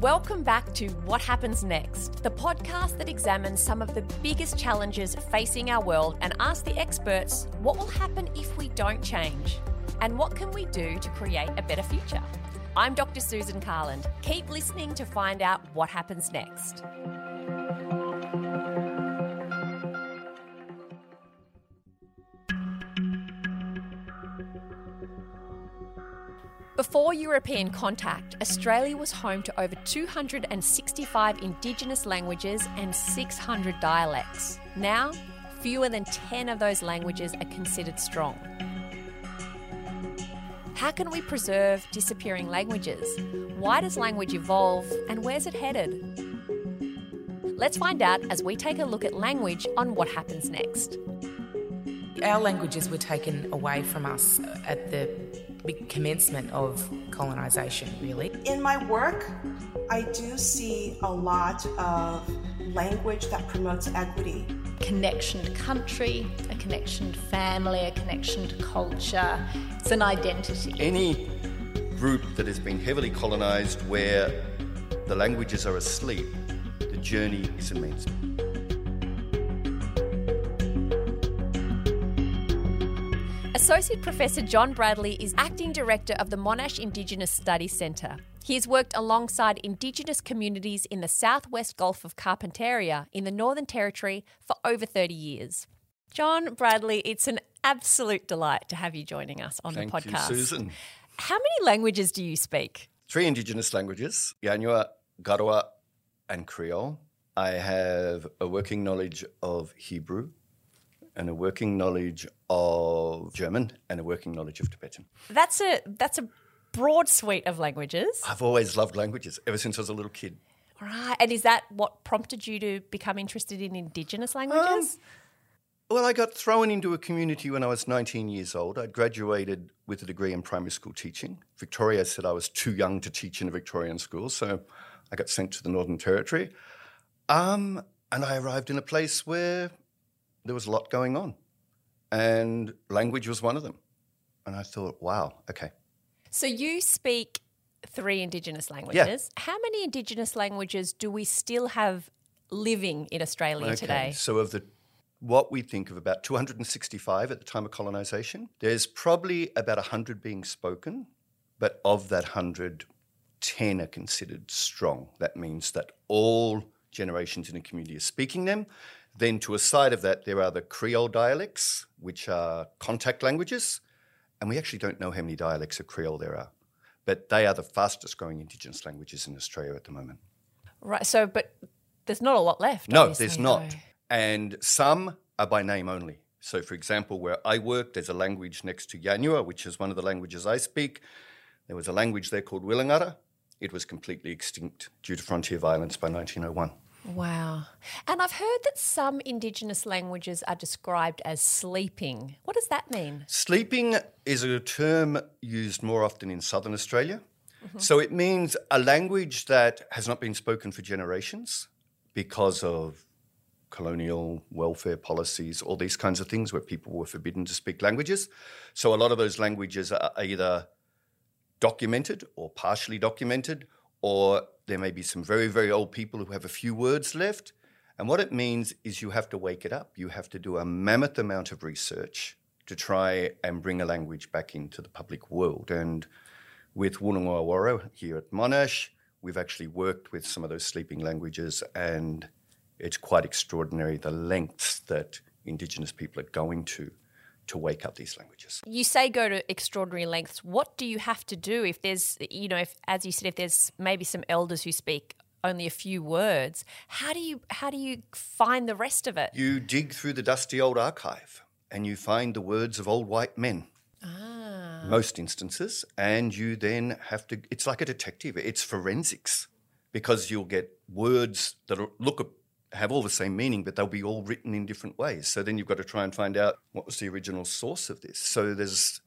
Welcome back to What Happens Next, the podcast that examines some of the biggest challenges facing our world and asks the experts what will happen if we don't change and what can we do to create a better future. I'm Dr. Susan Carland. Keep listening to find out what happens next. Before European contact, Australia was home to over 265 Indigenous languages and 600 dialects. Now, fewer than 10 of those languages are considered strong. How can we preserve disappearing languages? Why does language evolve and where's it headed? Let's find out as we take a look at language on what happens next. Our languages were taken away from us at the commencement of colonisation, really. In my work, I do see a lot of language that promotes equity. Connection to country, a connection to family, a connection to culture. It's an identity. Any group that has been heavily colonised where the languages are asleep, the journey is immense. Associate Professor John Bradley is Acting Director of the Monash Indigenous Studies Centre. He has worked alongside Indigenous communities in the southwest Gulf of Carpentaria in the Northern Territory for over 30 years. John Bradley, it's an absolute delight to have you joining us on Thank the podcast. you, Susan. How many languages do you speak? Three Indigenous languages Yanyuwa, Garawa, and Creole. I have a working knowledge of Hebrew and a working knowledge of German and a working knowledge of Tibetan. That's a that's a broad suite of languages. I've always loved languages ever since I was a little kid. Right. And is that what prompted you to become interested in indigenous languages? Well, I got thrown into a community when I was 19 years old. I'd graduated with a degree in primary school teaching. Victoria said I was too young to teach in a Victorian school, so I got sent to the Northern Territory. Um, and I arrived in a place where there was a lot going on, and language was one of them. And I thought, wow, okay. so you speak three indigenous languages. Yeah. How many indigenous languages do we still have living in Australia today? So of the what we think of about 265 at the time of colonization, there's probably about 100 being spoken, but of that 100, 10 are considered strong. That means that all generations in a community are speaking them. Then to a side of that, there are the Creole dialects, which are contact languages, and we actually don't know how many dialects of Creole there are. But they are the fastest growing Indigenous languages in Australia at the moment. Right. So, but there's not a lot left. No, there's not. though. And some are by name only. So, for example, where I work, there's a language next to Yanyuwa, which is one of the languages I speak. There was a language there called Willangara. It was completely extinct due to frontier violence by 1901. Wow. And I've heard that some indigenous languages are described as sleeping. What does that mean? Sleeping is a term used more often in southern Australia. Mm-hmm. So it means a language that has not been spoken for generations because of colonial welfare policies, all these kinds of things where people were forbidden to speak languages. So a lot of those languages are either documented or partially documented, or there may be some very, very old people who have a few words left. And what it means is you have to wake it up. You have to do a mammoth amount of research to try and bring a language back into the public world. And with Woonungawara here at Monash, we've actually worked with some of those sleeping languages, and it's quite extraordinary the lengths that Indigenous people are going to to wake up these languages. You say go to extraordinary lengths. What do you have to do if there's, you know, if as you said, if there's maybe some elders who speak only a few words, how do you how do you find the rest of it? You dig through the dusty old archive and you find the words of old white men. Ah. Most instances, and you then have to. It's like a detective. It's forensics because you'll get words that look have all the same meaning, but they'll be all written in different ways. So then you've got to try and find out what was the original source of this. So there's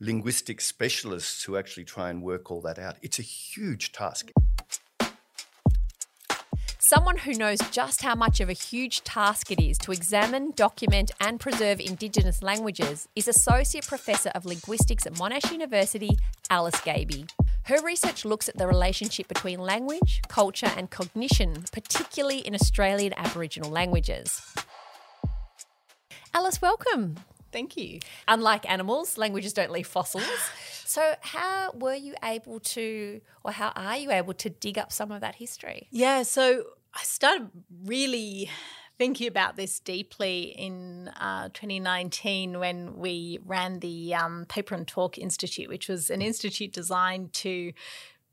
linguistic specialists who actually try and work all that out. It's a huge task. Someone who knows just how much of a huge task it is to examine, document, and preserve Indigenous languages is Associate Professor of Linguistics at Monash University, Alice Gaby. Her research looks at the relationship between language, culture, and cognition, particularly in Australian Aboriginal languages. Alice, welcome. Thank you. Unlike animals, languages don't leave fossils. So, how were you able to, or how are you able to dig up some of that history? Yeah, so I started really thinking about this deeply in uh, 2019 when we ran the um, Paper and Talk Institute, which was an institute designed to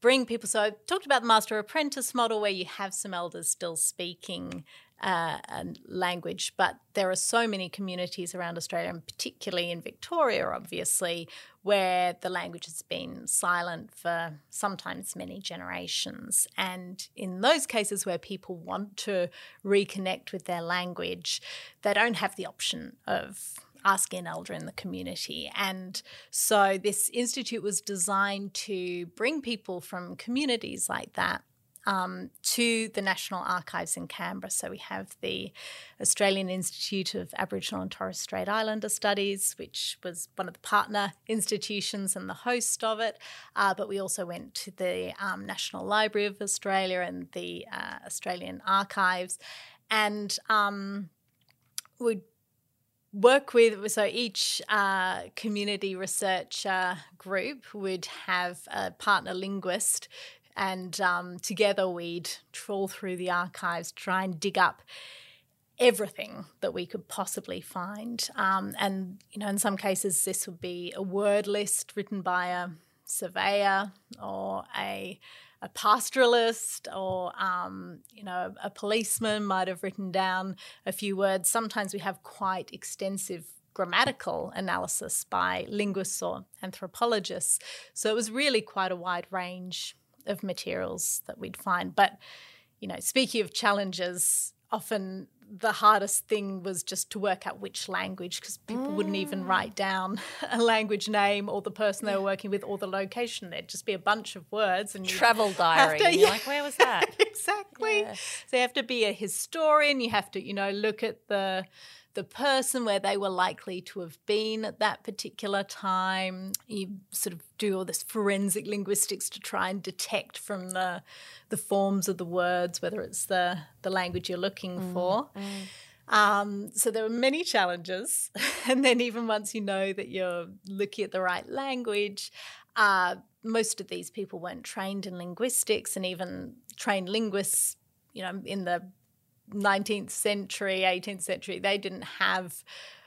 bring people. So I talked about the master apprentice model where you have some elders still speaking uh, language, but there are so many communities around Australia, and particularly in Victoria, obviously, where the language has been silent for sometimes many generations. And in those cases where people want to reconnect with their language, they don't have the option of asking an elder in the community. And so this institute was designed to bring people from communities like that um, to the National Archives in Canberra. So we have the Australian Institute of Aboriginal and Torres Strait Islander Studies, which was one of the partner institutions and the host of it. Uh, but we also went to the um, National Library of Australia and the uh, Australian Archives. And um, we work with so each uh, community research uh, group would have a partner linguist and um, together we'd trawl through the archives, try and dig up everything that we could possibly find. Um, and, you know, in some cases, this would be a word list written by a surveyor or a, a pastoralist or, um, you know, a policeman might have written down a few words. Sometimes we have quite extensive grammatical analysis by linguists or anthropologists. So it was really quite a wide range of materials that we'd find. But, you know, speaking of challenges, often the hardest thing was just to work out which language because people mm. wouldn't even mm. write down a language name or the person they were working with or the location. There'd just be a bunch of words and travel diary. To, you're like, where was that? exactly. Yeah. So you have to be a historian. You have to, you know, look at the the person where they were likely to have been at that particular time. You sort of do all this forensic linguistics to try and detect from the the forms of the words whether it's the the language you're looking mm, for. Mm. Um, so there were many challenges, and then even once you know that you're looking at the right language, uh, most of these people weren't trained in linguistics, and even trained linguists, you know, in the 19th century, 18th century, they didn't have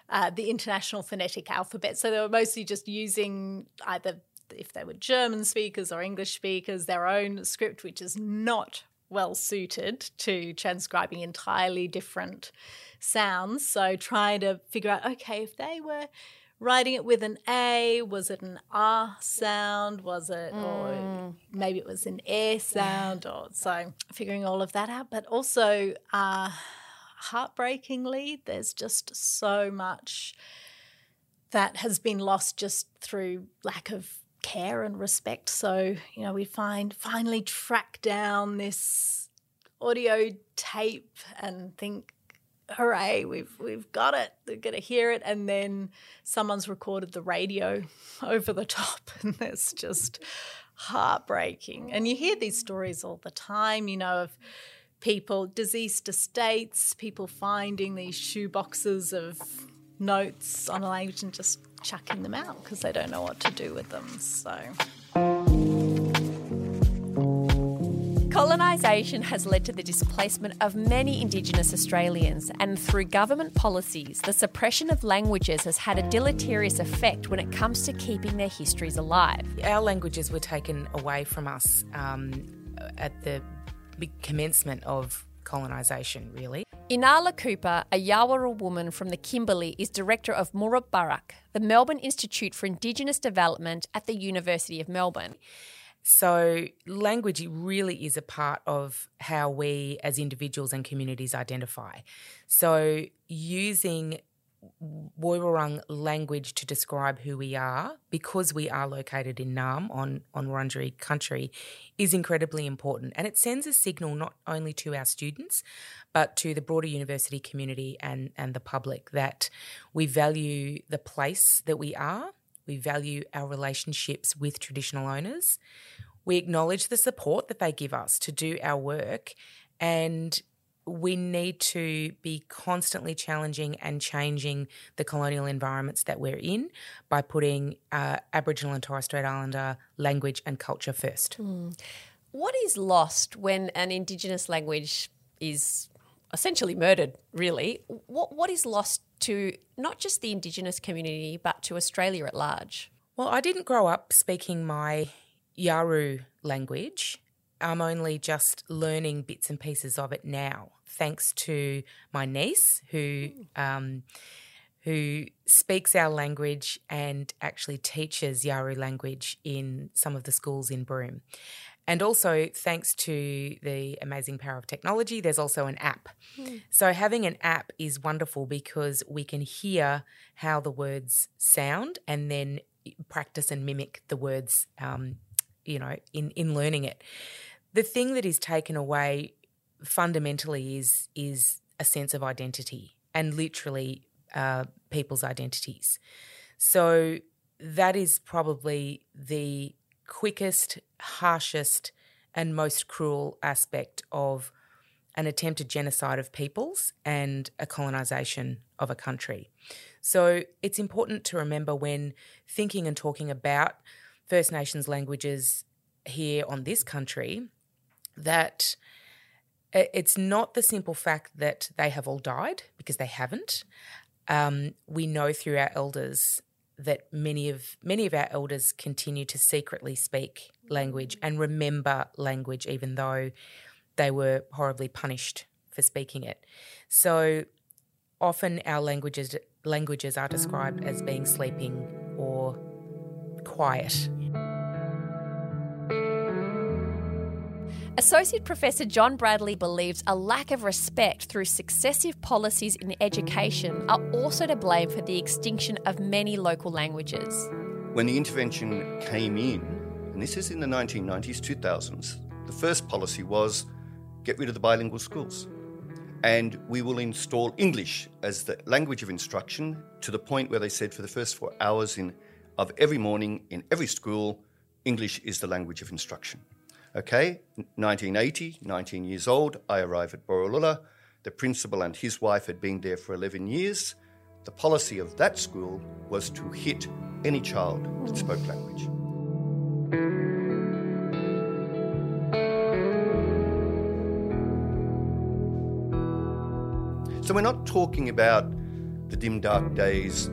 uh, the international phonetic alphabet. So they were mostly just using either, if they were German speakers or English speakers, their own script, which is not well suited to transcribing entirely different sounds. So trying to figure out, okay, if they were writing it with an A? Was it an R sound? Was it, mm. or maybe it was an air sound? Or so figuring all of that out. But also, uh, heartbreakingly, there's just so much that has been lost just through lack of care and respect. So, you know, we find finally track down this audio tape and think hooray, we've we've got it. They're gonna hear it, and then someone's recorded the radio over the top, and it's just heartbreaking. And you hear these stories all the time, you know, of people deceased estates, people finding these shoe boxes of notes on a language and just chucking them out because they don't know what to do with them. So. Colonisation has led to the displacement of many Indigenous Australians, and through government policies, the suppression of languages has had a deleterious effect when it comes to keeping their histories alive. Our languages were taken away from us um, at the commencement of colonisation, really. Inala Cooper, a Yawuru woman from the Kimberley, is director of Murrup Barak, the Melbourne Institute for Indigenous Development at the University of Melbourne. So, language really is a part of how we as individuals and communities identify. So, using Woiwurrung language to describe who we are, because we are located in Naarm on, on Wurundjeri country, is incredibly important. And it sends a signal not only to our students, but to the broader university community and, and the public that we value the place that we are we value our relationships with traditional owners. we acknowledge the support that they give us to do our work, and we need to be constantly challenging and changing the colonial environments that we're in by putting uh, Aboriginal and Torres Strait Islander language and culture first. Mm. What is lost when an Indigenous language is essentially murdered, really? What, what is lost to not just the Indigenous community, but to Australia at large? Well, I didn't grow up speaking my Yawuru language. I'm only just learning bits and pieces of it now, thanks to my niece who um, who speaks our language and actually teaches Yawuru language in some of the schools in Broome. And also, thanks to the amazing power of technology, there's also an app. Mm. So, having an app is wonderful because we can hear how the words sound and then practice and mimic the words, um, you know, in, in learning it. The thing that is taken away fundamentally is is a sense of identity and literally uh, people's identities. So that is probably the quickest, harshest, and most cruel aspect of an attempted genocide of peoples and a colonisation of a country. So it's important to remember when thinking and talking about First Nations languages here on this country that it's not the simple fact that they have all died because they haven't. Um, we know through our elders that many of many of our elders continue to secretly speak language mm. and remember language even though they were horribly punished for speaking it. So often our languages languages are described as being sleeping or quiet. Associate Professor John Bradley believes a lack of respect through successive policies in education are also to blame for the extinction of many local languages. When the intervention came in, and this is in the 1990s, 2000s, the first policy was get rid of the bilingual schools. And we will install English as the language of instruction to the point where they said for the first four hours in, of every morning in every school, English is the language of instruction. Okay, 1980, 19 years old, I arrive at Borroloola. The principal and his wife had been there for 11 years. The policy of that school was to hit any child that spoke language. So we're not talking about the dim, dark days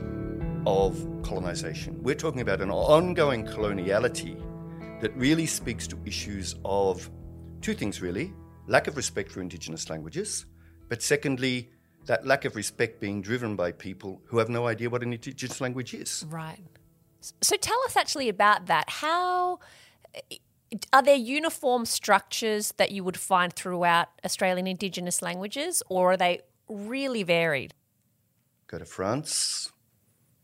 of colonisation. We're talking about an ongoing coloniality that really speaks to issues of two things really lack of respect for Indigenous languages, but secondly, that lack of respect being driven by people who have no idea what an Indigenous language is. Right. So tell us actually about that. How are there uniform structures that you would find throughout Australian Indigenous languages, or are they really varied? Go to France,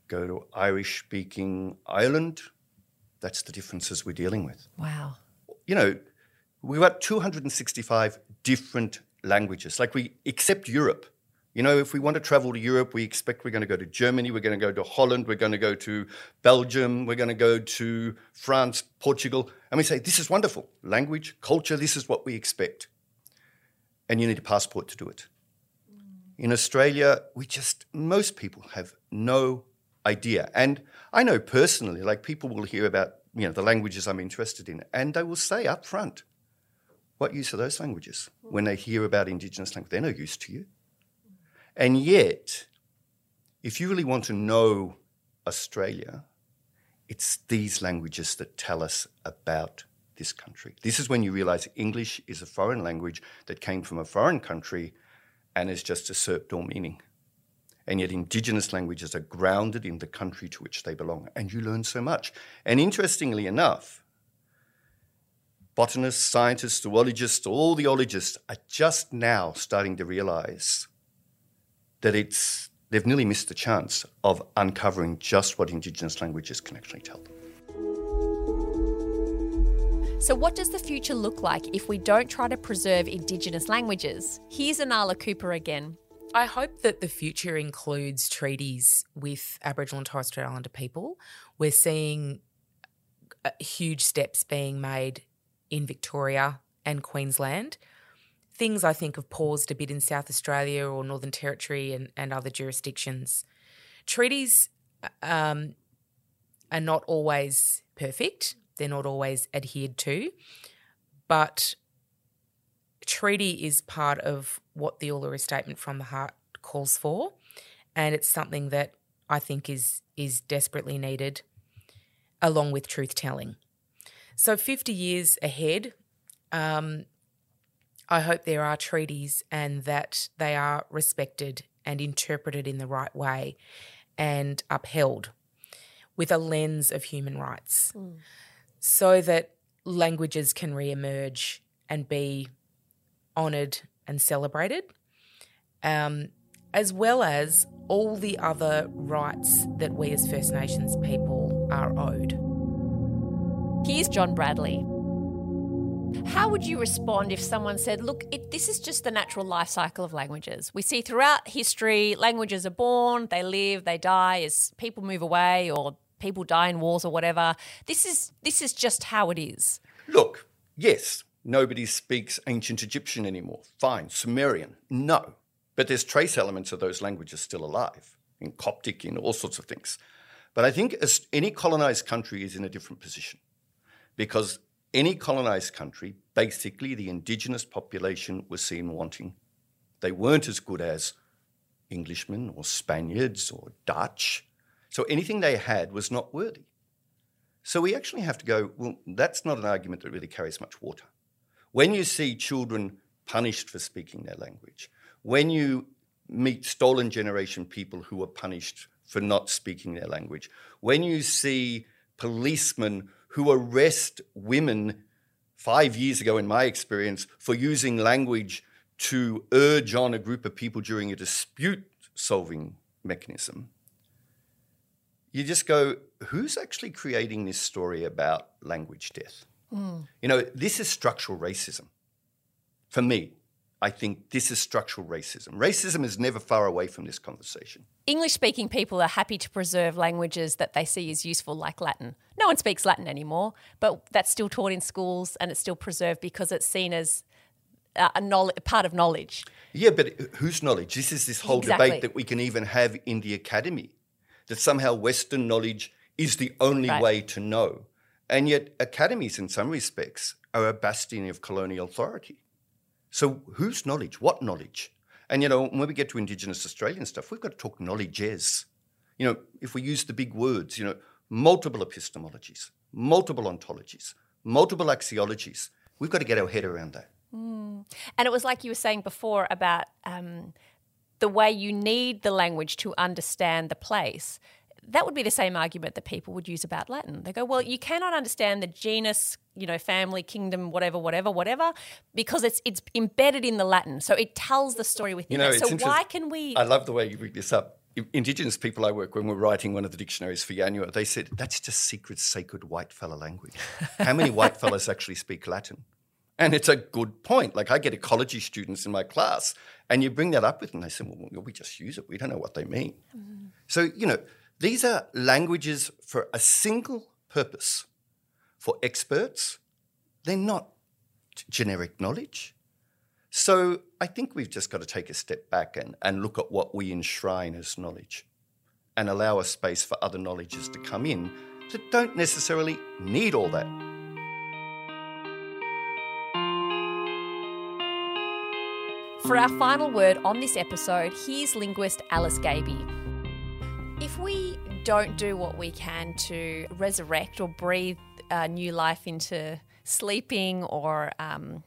go to Irish speaking Ireland, that's the differences we're dealing with. Wow. You know, we've got 265 different languages. Like we accept Europe. You know, if we want to travel to Europe, we expect we're going to go to Germany, we're going to go to Holland, we're going to go to Belgium, we're going to go to France, Portugal, and we say, this is wonderful. Language, culture, this is what we expect. And you need a passport to do it. In Australia, we just, most people have no idea. And I know personally, like people will hear about you know the languages I'm interested in, and they will say up front, "What use are those languages?" When they hear about Indigenous language, they're no use to you. And yet, if you really want to know Australia, it's these languages that tell us about this country. This is when you realize English is a foreign language that came from a foreign country and has just usurped all meaning and yet indigenous languages are grounded in the country to which they belong. And you learn so much. And interestingly enough, botanists, scientists, zoologists, all the ologists are just now starting to realize that it's they've nearly missed the chance of uncovering just what indigenous languages can actually tell them. So, what does the future look like if we don't try to preserve Indigenous languages? Here's Inala Cooper again. I hope that the future includes treaties with Aboriginal and Torres Strait Islander people. We're seeing uh, huge steps being made in Victoria and Queensland. Things I think have paused a bit in South Australia or Northern Territory and, and other jurisdictions. Treaties um, are not always perfect, they're not always adhered to, but treaty is part of what the Uluru Statement from the Heart calls for, and it's something that I think is is desperately needed, along with truth telling. So, 50 years ahead, um, I hope there are treaties and that they are respected and interpreted in the right way and upheld with a lens of human rights mm. so that languages can re emerge and be honoured and celebrated, um, as well as all the other rights that we as First Nations people are owed. Here's John Bradley. How would you respond if someone said, Look, it, this is just the natural life cycle of languages? We see throughout history, languages are born, they live, they die as people move away or people die in wars or whatever. This is, this is just how it is. Look, yes, nobody speaks ancient Egyptian anymore. Fine. Sumerian, no. But there's trace elements of those languages still alive in Coptic, in all sorts of things. But I think any colonized country is in a different position because any colonized country, basically the indigenous population was seen wanting. They weren't as good as Englishmen or Spaniards or Dutch. So anything they had was not worthy. So we actually have to go, well, that's not an argument that really carries much water. When you see children punished for speaking their language, when you meet stolen generation people who are punished for not speaking their language, when you see policemen who arrest women five years ago, in my experience, for using language to urge on a group of people during a dispute solving mechanism, you just go, who's actually creating this story about language death? Mm. You know, this is structural racism. For me, I think this is structural racism. Racism is never far away from this conversation. English speaking people are happy to preserve languages that they see as useful, like Latin. No one speaks Latin anymore, but that's still taught in schools and it's still preserved because it's seen as a, knowledge, part of knowledge. Yeah, but whose knowledge? This is this whole exactly. debate that we can even have in the academy that somehow Western knowledge is the only right. way to know. And yet, academies, in some respects, are a bastion of colonial authority. So, whose knowledge? What knowledge? And, you know, when we get to Indigenous Australian stuff, we've got to talk knowledges. You know, if we use the big words, you know, multiple epistemologies, multiple ontologies, multiple axiologies, we've got to get our head around that. Mm. And it was like you were saying before about um, the way you need the language to understand the place that would be the same argument that people would use about Latin. They go, well, you cannot understand the genus, you know, family, kingdom, whatever, whatever, whatever, because it's it's embedded in the Latin, so it tells the story within you know, it. So why can we? I love the way you bring this up. Indigenous people I work when we're writing one of the dictionaries for Yanyuwa, they said that's just secret, sacred white fella language. How many white fellas actually speak Latin? And it's a good point. Like I get ecology students in my class, and you bring that up with them, they say, "Well, we just use it. We don't know what they mean." Mm. So you know these are languages for a single purpose. For experts, they're not generic knowledge. So I think we've just got to take a step back and, and look at what we enshrine as knowledge and allow a space for other knowledges to come in that don't necessarily need all that. For our final word on this episode, here's linguist Alice Gaby. If we don't do what we can to resurrect or breathe uh, new life into sleeping or um,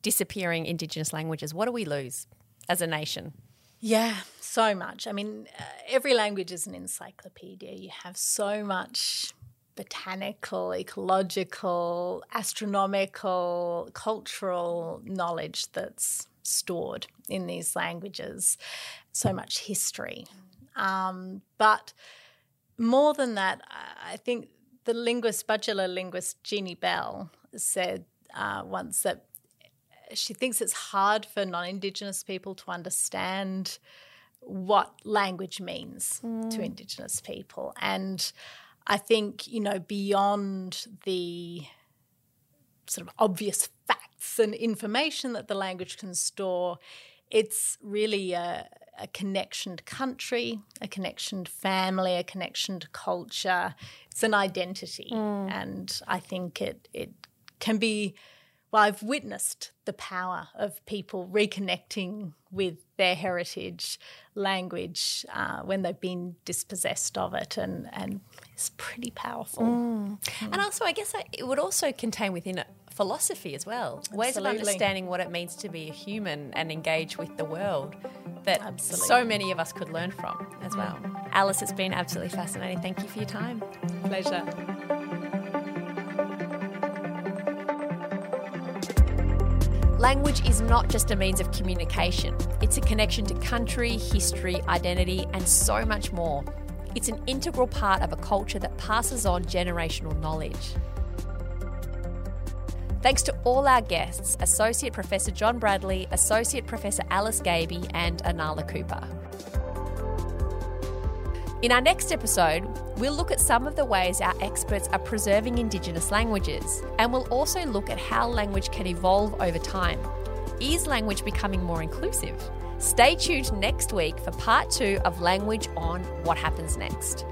disappearing Indigenous languages, what do we lose as a nation? Yeah, so much. I mean, uh, every language is an encyclopedia. You have so much botanical, ecological, astronomical, cultural knowledge that's stored in these languages, so much history. Um, but more than that, I think the linguist, Butchulla linguist Jeanie Bell said uh, once that she thinks it's hard for non Indigenous people to understand what language means mm. to Indigenous people. And I think, you know, beyond the sort of obvious facts and information that the language can store. It's really a, a connection to country, a connection to family, a connection to culture. It's an identity. Mm. And I think it, it can be, well, I've witnessed the power of people reconnecting with their heritage language uh, when they've been dispossessed of it. And, and it's pretty powerful. Mm. Mm. And also, I guess it would also contain within it philosophy as well, Absolutely. ways of understanding what it means to be a human and engage with the world that Absolutely. so many of us could learn from as mm. well. Alice, it's been absolutely fascinating. Thank you for your time. Pleasure. Language is not just a means of communication, it's a connection to country, history, identity, and so much more. It's an integral part of a culture that passes on generational knowledge. Thanks to all our guests Associate Professor John Bradley, Associate Professor Alice Gaby, and Inala Cooper. In our next episode, we'll look at some of the ways our experts are preserving Indigenous languages, and we'll also look at how language can evolve over time. Is language becoming more inclusive? Stay tuned next week for part two of Language on What Happens Next.